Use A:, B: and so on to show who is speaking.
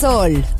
A: Sol.